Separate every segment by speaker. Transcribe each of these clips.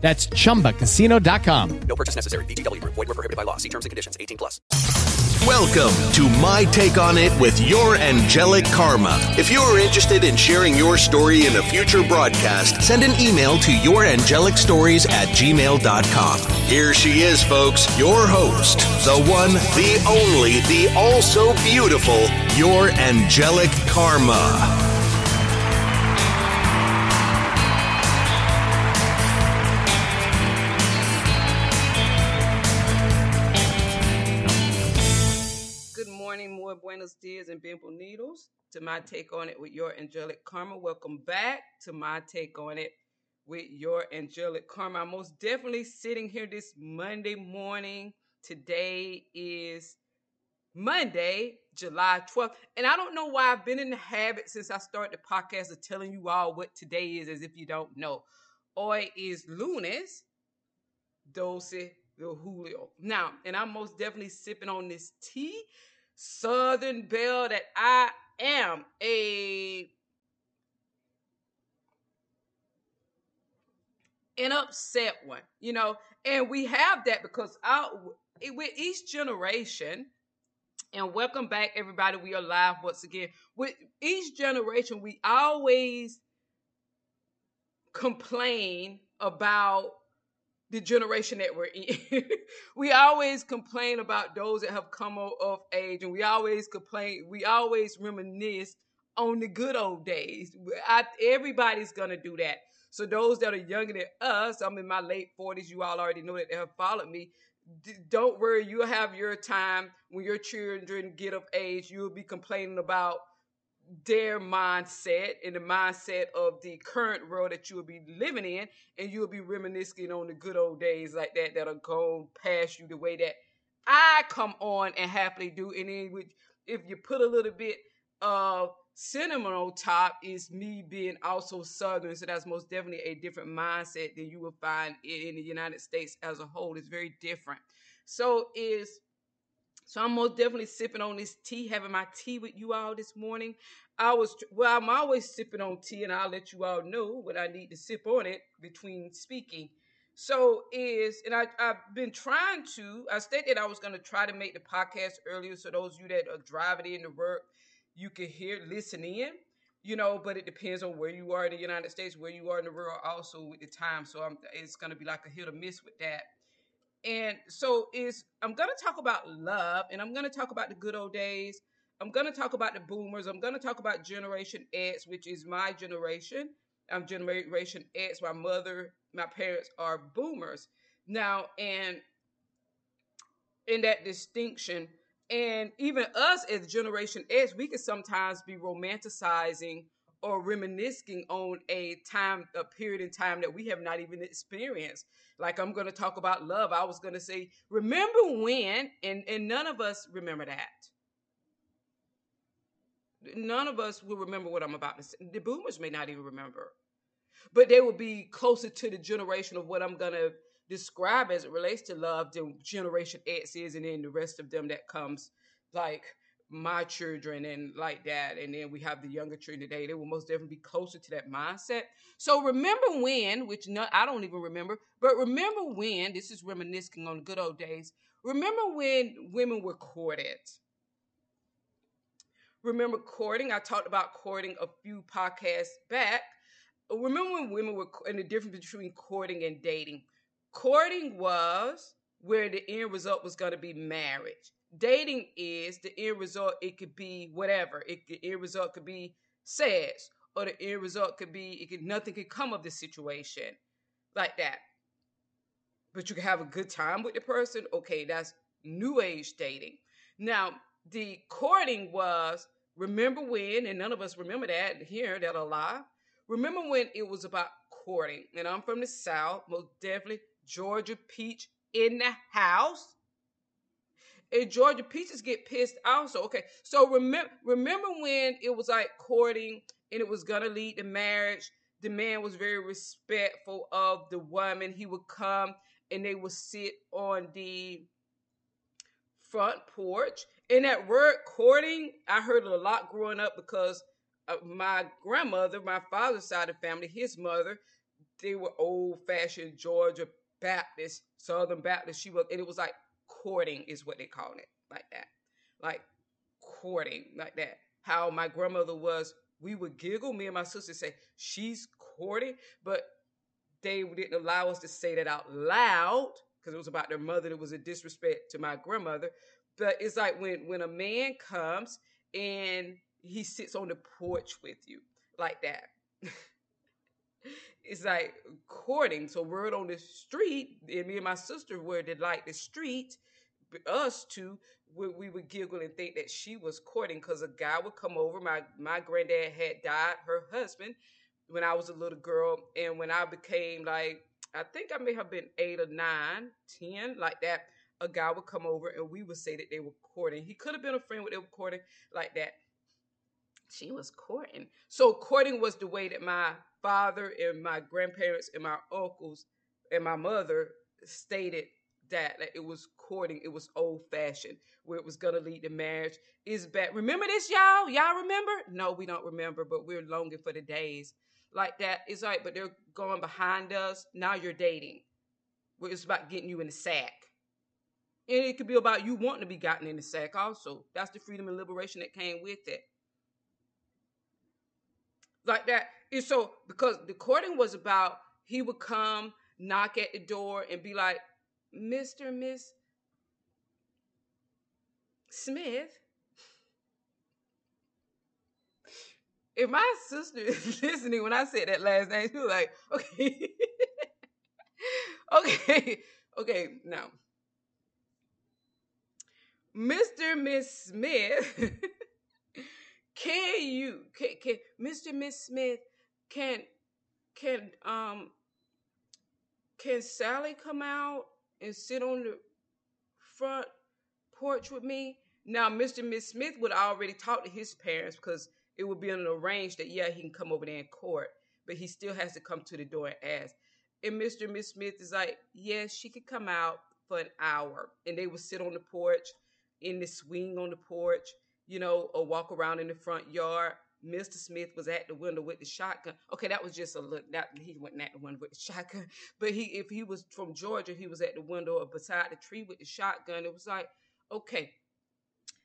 Speaker 1: That's chumbacasino.com.
Speaker 2: No purchase necessary. Group. Void were prohibited by law. See terms and conditions. 18 plus.
Speaker 3: Welcome to My Take on It with your angelic karma. If you are interested in sharing your story in a future broadcast, send an email to yourangelicstories at gmail.com. Here she is, folks, your host, the one, the only, the also beautiful, your angelic karma.
Speaker 4: Morning, more and bimbo needles to my take on it with your angelic karma. Welcome back to my take on it with your angelic karma. I'm most definitely sitting here this Monday morning. Today is Monday, July 12th. And I don't know why I've been in the habit since I started the podcast of telling you all what today is as if you don't know. Hoy is lunes, doce de julio. Now, and I'm most definitely sipping on this tea, Southern Belle, that I am a an upset one, you know, and we have that because our with each generation. And welcome back, everybody. We are live once again. With each generation, we always complain about the generation that we're in. we always complain about those that have come of age, and we always complain, we always reminisce on the good old days. I, everybody's gonna do that. So those that are younger than us, I'm in my late 40s, you all already know that they have followed me. D- don't worry, you'll have your time when your children get of age. You'll be complaining about their mindset and the mindset of the current world that you will be living in, and you'll be reminiscing on the good old days like that that are gone past you the way that I come on and happily do. And then if you put a little bit of cinnamon on top, is me being also Southern, so that's most definitely a different mindset than you will find in the United States as a whole. It's very different. So is so I'm most definitely sipping on this tea, having my tea with you all this morning. I was well, I'm always sipping on tea, and I'll let you all know when I need to sip on it between speaking. So is and I, I've been trying to. I stated I was going to try to make the podcast earlier, so those of you that are driving in to work, you can hear, listen in. You know, but it depends on where you are in the United States, where you are in the world, also with the time. So I'm, it's going to be like a hit or miss with that. And so is I'm gonna talk about love and I'm gonna talk about the good old days. I'm gonna talk about the boomers. I'm gonna talk about Generation X, which is my generation. I'm Generation X. My mother, my parents are boomers. Now, and in that distinction, and even us as Generation X, we can sometimes be romanticizing or reminiscing on a time, a period in time that we have not even experienced. Like I'm going to talk about love. I was going to say, remember when, and, and none of us remember that. None of us will remember what I'm about to say. The boomers may not even remember, but they will be closer to the generation of what I'm going to describe as it relates to love than Generation X is, and then the rest of them that comes like my children and like that. And then we have the younger children today. They will most definitely be closer to that mindset. So remember when, which I don't even remember, but remember when, this is reminiscing on the good old days. Remember when women were courted? Remember courting? I talked about courting a few podcasts back. Remember when women were, and the difference between courting and dating? Courting was where the end result was going to be marriage. Dating is the end result. It could be whatever. It the end result could be sex, or the end result could be it could nothing could come of the situation like that. But you can have a good time with the person. Okay, that's new age dating. Now the courting was remember when, and none of us remember that here that alive. Remember when it was about courting, and I'm from the South, most definitely Georgia Peach in the house. And Georgia Peaches get pissed also. Okay, so remember remember when it was like courting and it was gonna lead to marriage. The man was very respectful of the woman. He would come and they would sit on the front porch. And that word courting, I heard a lot growing up because my grandmother, my father's side of the family, his mother, they were old fashioned Georgia Baptist, Southern Baptist. She was, and it was like courting is what they called it, like that, like courting, like that. How my grandmother was, we would giggle. Me and my sister say she's courting, but they didn't allow us to say that out loud because it was about their mother. It was a disrespect to my grandmother. But it's like when when a man comes and he sits on the porch with you like that. it's like courting. So word on the street, and me and my sister were like the street, us two, we, we would giggle and think that she was courting because a guy would come over. My my granddad had died, her husband, when I was a little girl, and when I became like, I think I may have been eight or nine, ten, like that. A guy would come over and we would say that they were courting. He could have been a friend, but they were courting like that she was courting. So courting was the way that my father and my grandparents and my uncles and my mother stated that it was courting. It was old fashioned, where it was gonna lead to marriage. Is bad. Remember this, y'all? Y'all remember? No, we don't remember, but we're longing for the days like that. It's like, but they're going behind us. Now you're dating. Where it's about getting you in the sack. And it could be about you wanting to be gotten in the sack also. That's the freedom and liberation that came with it like that. And so because the courting was about he would come, knock at the door, and be like, Mr. and Miss Smith. If my sister is listening when I said that last name, she was like, okay. okay. Okay, now. Mr. Miss Smith can you can, can Mr. Miss Smith can can um can Sally come out and sit on the front porch with me? Now, Mr. Miss Smith would already talk to his parents because it would be an arranged that yeah he can come over there in court, but he still has to come to the door and ask. And Mr. Miss Smith is like, yes, she could come out for an hour, and they would sit on the porch in the swing on the porch you know, or walk around in the front yard. Mr. Smith was at the window with the shotgun. Okay, that was just a look. That he wasn't at the window with the shotgun, but he, if he was from Georgia, he was at the window or beside the tree with the shotgun. It was like, okay.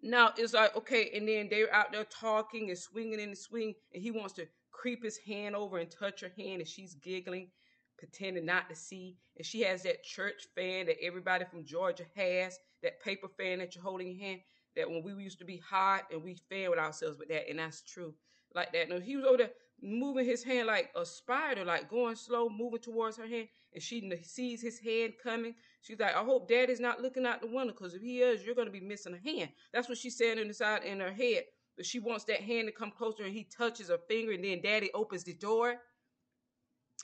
Speaker 4: Now it's like okay, and then they're out there talking and swinging in the swing, and he wants to creep his hand over and touch her hand, and she's giggling, pretending not to see. And she has that church fan that everybody from Georgia has, that paper fan that you're holding in your hand that when we used to be hot and we with ourselves with that, and that's true. Like that. No, he was over there moving his hand like a spider, like going slow, moving towards her hand, and she sees his hand coming. She's like, I hope daddy's not looking out the window, because if he is, you're gonna be missing a hand. That's what she's saying inside in her head. But she wants that hand to come closer, and he touches her finger, and then daddy opens the door.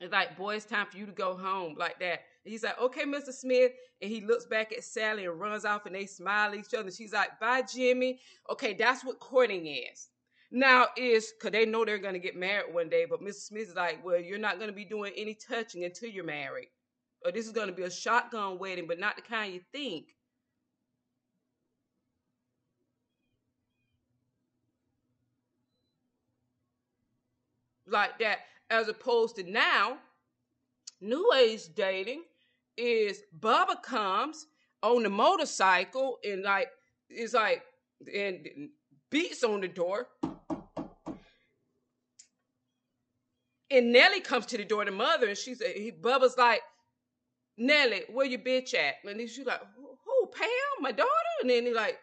Speaker 4: It's like, boy, it's time for you to go home, like that. He's like, okay, Mr. Smith. And he looks back at Sally and runs off and they smile at each other. She's like, bye, Jimmy. Okay, that's what courting is. Now is because they know they're gonna get married one day, but Mr. Smith is like, well, you're not gonna be doing any touching until you're married. Or this is gonna be a shotgun wedding, but not the kind you think. Like that, as opposed to now, new age dating is Bubba comes on the motorcycle and like it's like and beats on the door. And Nellie comes to the door, the mother, and she's he Bubba's like, Nellie, where your bitch at? And she's like, who, Pam, my daughter? And then he's like,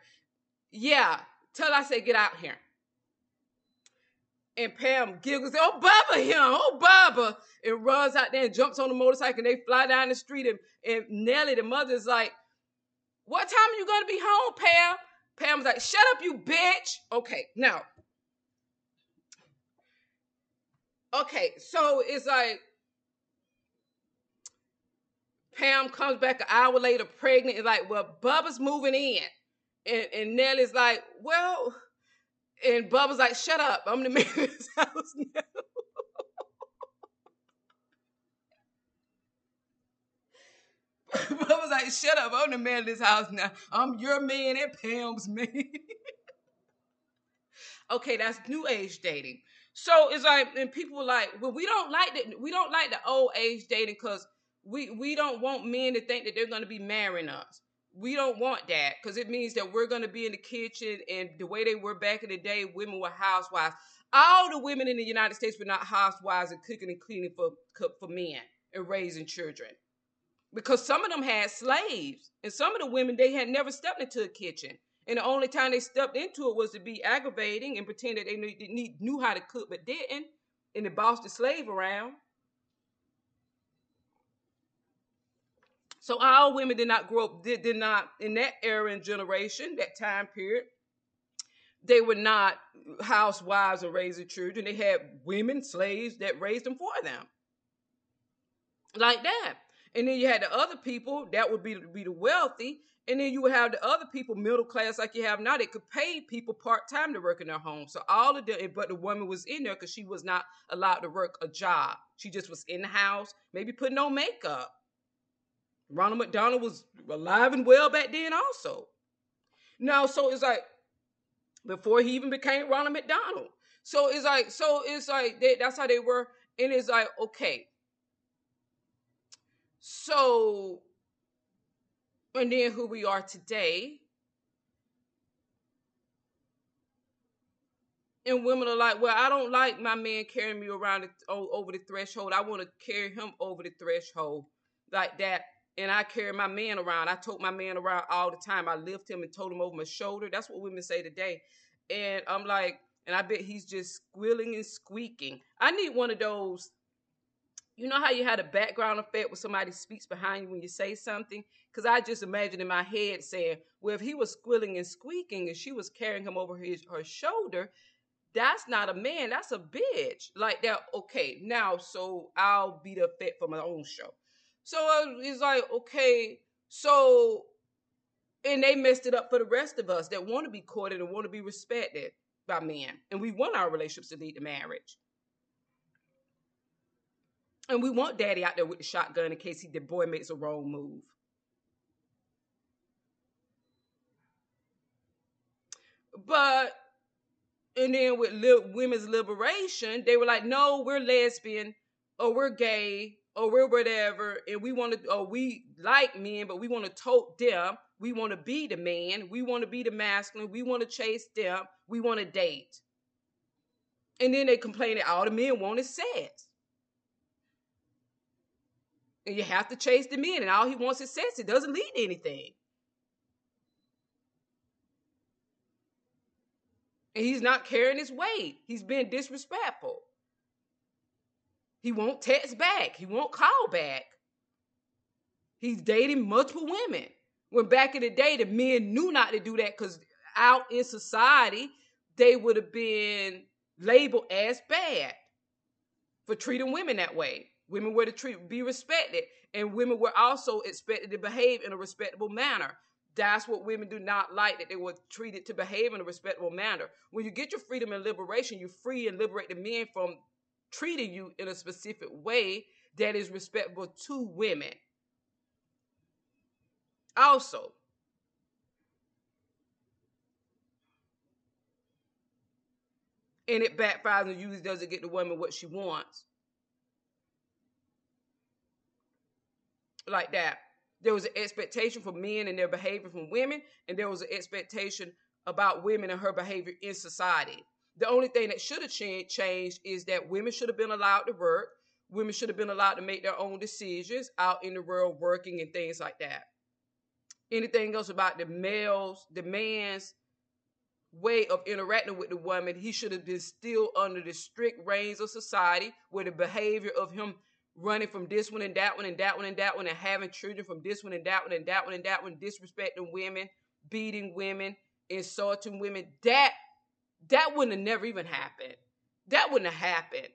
Speaker 4: yeah, tell I say get out here. And Pam giggles, oh, Bubba him, oh, Bubba, and runs out there and jumps on the motorcycle and they fly down the street. And, and Nelly, the mother's like, what time are you going to be home, Pam? Pam's like, shut up, you bitch. Okay, now. Okay, so it's like Pam comes back an hour later pregnant and like, well, Bubba's moving in. And, and Nelly's like, well, and Bub was like, shut up. I'm the man of this house now. Bub was like, shut up. I'm the man of this house now. I'm your man and Pam's man. okay, that's new age dating. So it's like, and people were like, well, we don't like that. We don't like the old age dating because we we don't want men to think that they're going to be marrying us. We don't want that because it means that we're going to be in the kitchen and the way they were back in the day, women were housewives. All the women in the United States were not housewives and cooking and cleaning for for men and raising children. Because some of them had slaves and some of the women they had never stepped into a kitchen. And the only time they stepped into it was to be aggravating and pretend that they knew, knew how to cook but didn't and they bossed the slave around So our women did not grow up, did, did not, in that era and generation, that time period, they were not housewives or raising children. They had women, slaves that raised them for them. Like that. And then you had the other people that would be, be the wealthy. And then you would have the other people, middle class, like you have now, that could pay people part time to work in their home. So all of the, but the woman was in there because she was not allowed to work a job. She just was in the house, maybe putting on makeup Ronald McDonald was alive and well back then, also. Now, so it's like before he even became Ronald McDonald. So it's like, so it's like they, that's how they were, and it's like, okay. So, and then who we are today. And women are like, well, I don't like my man carrying me around the, over the threshold. I want to carry him over the threshold like that and I carry my man around. I tote my man around all the time. I lift him and tote him over my shoulder. That's what women say today. And I'm like, and I bet he's just squealing and squeaking. I need one of those. You know how you had a background effect when somebody speaks behind you when you say something? Because I just imagine in my head saying, well, if he was squealing and squeaking and she was carrying him over his her shoulder, that's not a man, that's a bitch. Like that, okay, now so I'll be the effect for my own show. So it's like, okay, so, and they messed it up for the rest of us that want to be courted and want to be respected by men. And we want our relationships to lead to marriage. And we want daddy out there with the shotgun in case he, the boy makes a wrong move. But, and then with li- women's liberation, they were like, no, we're lesbian or we're gay or whatever, and we want to, or oh, we like men, but we want to tote them. We want to be the man. We want to be the masculine. We want to chase them. We want to date. And then they complain that all the men want is sex. And you have to chase the men, and all he wants is sex. It doesn't lead to anything. And he's not carrying his weight. He's being disrespectful. He won't text back. He won't call back. He's dating multiple women. When back in the day, the men knew not to do that because out in society, they would have been labeled as bad for treating women that way. Women were to treat, be respected, and women were also expected to behave in a respectable manner. That's what women do not like, that they were treated to behave in a respectable manner. When you get your freedom and liberation, you free and liberate the men from treating you in a specific way that is respectful to women. Also, and it backfires and usually doesn't get the woman what she wants. Like that. There was an expectation for men and their behavior from women, and there was an expectation about women and her behavior in society. The only thing that should have changed is that women should have been allowed to work. women should have been allowed to make their own decisions out in the world working and things like that. Anything else about the males, the man's way of interacting with the woman, he should have been still under the strict reins of society where the behavior of him running from this one and that one and that one and that one and having children from this one and that one and that one and that one, disrespecting women, beating women, insulting women, that that wouldn't have never even happened. That wouldn't have happened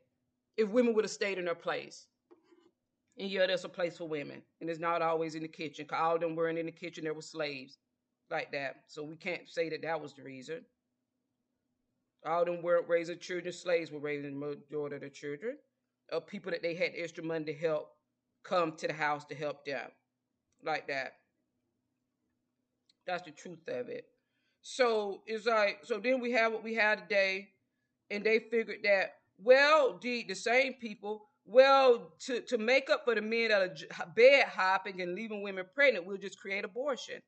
Speaker 4: if women would have stayed in their place. And yeah, there's a place for women, and it's not always in the kitchen. Cause all them weren't in the kitchen; there were slaves like that. So we can't say that that was the reason. All them weren't raising children; slaves were raising the majority of the children. Of people that they had extra money to help come to the house to help them, like that. That's the truth of it. So it's like, so then we have what we had today, and they figured that, well, the, the same people, well, to, to make up for the men that are bed hopping and leaving women pregnant, we'll just create abortion.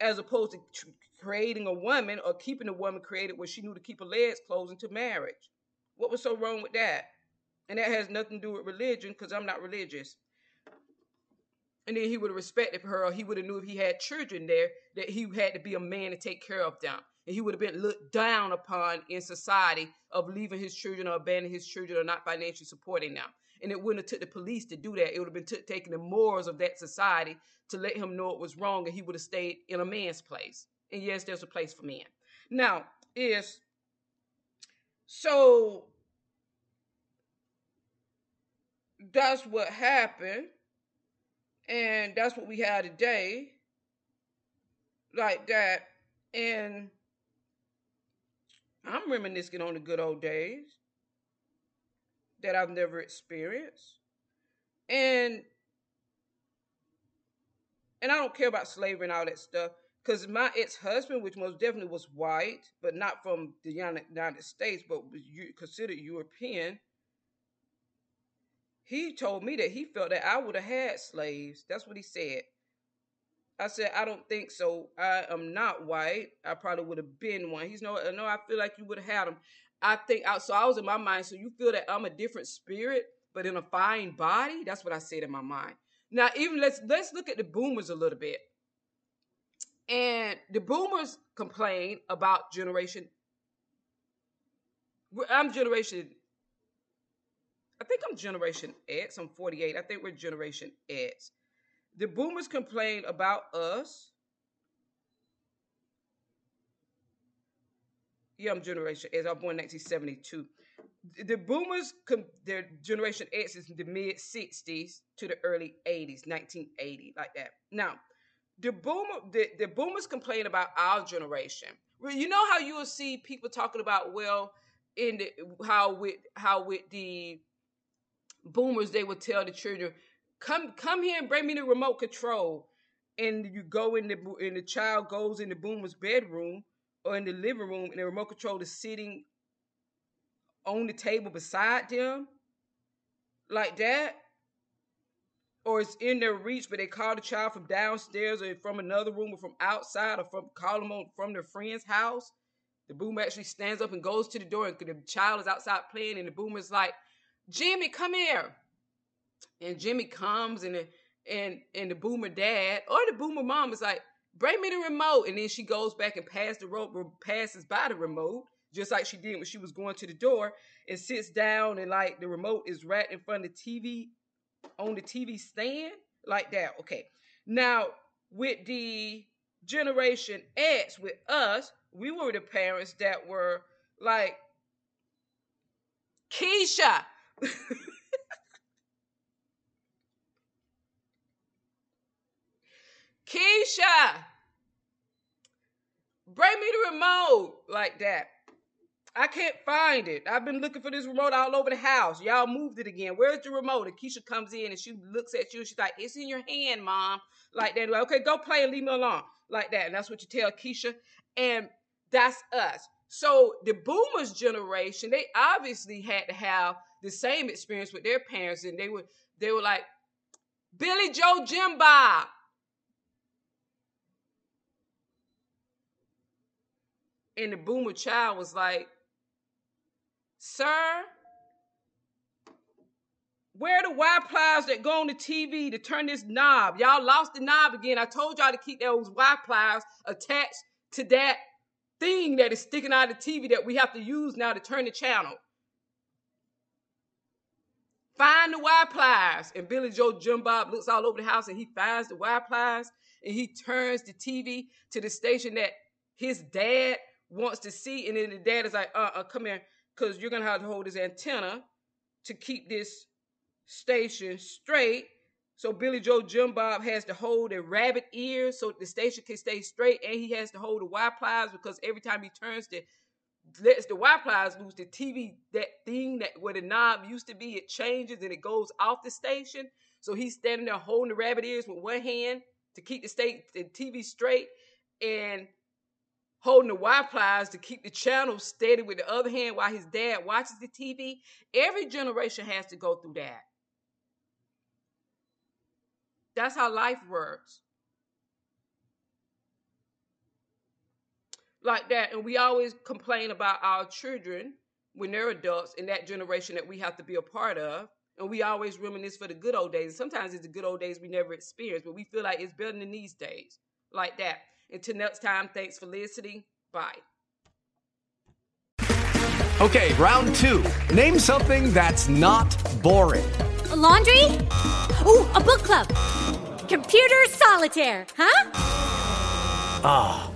Speaker 4: As opposed to tr- creating a woman or keeping a woman created where she knew to keep her legs closed into marriage. What was so wrong with that? And that has nothing to do with religion because I'm not religious and then he would have respected her or he would have knew if he had children there that he had to be a man to take care of them. And he would have been looked down upon in society of leaving his children or abandoning his children or not financially supporting them. And it wouldn't have took the police to do that. It would have been t- taking the morals of that society to let him know it was wrong and he would have stayed in a man's place. And yes there's a place for men. Now is so that's what happened and that's what we had today. Like that. And I'm reminiscing on the good old days that I've never experienced. And and I don't care about slavery and all that stuff because my ex-husband, which most definitely was white, but not from the United States, but was considered European, he told me that he felt that I would have had slaves. That's what he said. I said, I don't think so. I am not white. I probably would have been one. He's no, uh, no, I feel like you would have had them. I think, I, so I was in my mind, so you feel that I'm a different spirit, but in a fine body? That's what I said in my mind. Now, even let's let's look at the boomers a little bit. And the boomers complain about generation. I'm generation I think I'm Generation X. I'm 48. I think we're Generation X. The boomers complain about us. Yeah, I'm Generation X. I was born in 1972. The boomers, their Generation X is the mid 60s to the early 80s, 1980, like that. Now, the boomer, the, the boomers complain about our generation. You know how you will see people talking about, well, in the how with how with the boomers they would tell the children, "Come, come here and bring me the remote control." And you go in the and the child goes in the boomer's bedroom or in the living room, and the remote control is sitting on the table beside them, like that. Or it's in their reach, but they call the child from downstairs or from another room or from outside or from call them on, from their friend's house. The boomer actually stands up and goes to the door, and the child is outside playing, and the boomer's like, Jimmy, come here. And Jimmy comes and and and the boomer dad or the boomer mom is like, bring me the remote. And then she goes back and passes the rope, passes by the remote, just like she did when she was going to the door, and sits down and like the remote is right in front of the TV on the TV stand, like that. Okay. Now with the generation X, with us, we were the parents that were like, Keisha, Keisha, bring me the remote like that. I can't find it. I've been looking for this remote all over the house. Y'all moved it again. Where's the remote? And Keisha comes in and she looks at you. She's like, "It's in your hand, mom." Like that. Like, okay, go play and leave me alone. Like that. And that's what you tell Keisha. And that's us. So the boomers generation, they obviously had to have the same experience with their parents, and they were they were like, Billy Joe Jim Bob. And the boomer child was like, Sir, Where the wire pliers that go on the TV to turn this knob? Y'all lost the knob again. I told y'all to keep those wire pliers attached to that thing that is sticking out of the TV that we have to use now to turn the channel. Find the wire pliers. And Billy Joe Jim Bob looks all over the house and he finds the wire pliers and he turns the TV to the station that his dad wants to see. And then the dad is like, uh uh, come here, because you're going to have to hold his antenna to keep this station straight. So Billy Joe Jim Bob has to hold a rabbit ear so the station can stay straight, and he has to hold the wire pliers because every time he turns the lets the wire pliers loose, the TV that thing that where the knob used to be, it changes and it goes off the station. So he's standing there holding the rabbit ears with one hand to keep the state the TV straight, and holding the wire pliers to keep the channel steady with the other hand while his dad watches the TV. Every generation has to go through that. That's how life works. Like that. And we always complain about our children when they're adults in that generation that we have to be a part of. And we always reminisce for the good old days. And sometimes it's the good old days we never experienced, but we feel like it's better than these days. Like that. Until next time, thanks for listening. Bye.
Speaker 5: Okay, round two. Name something that's not boring.
Speaker 6: A laundry? Ooh, a book club. Computer solitaire, huh?
Speaker 5: Ah, oh,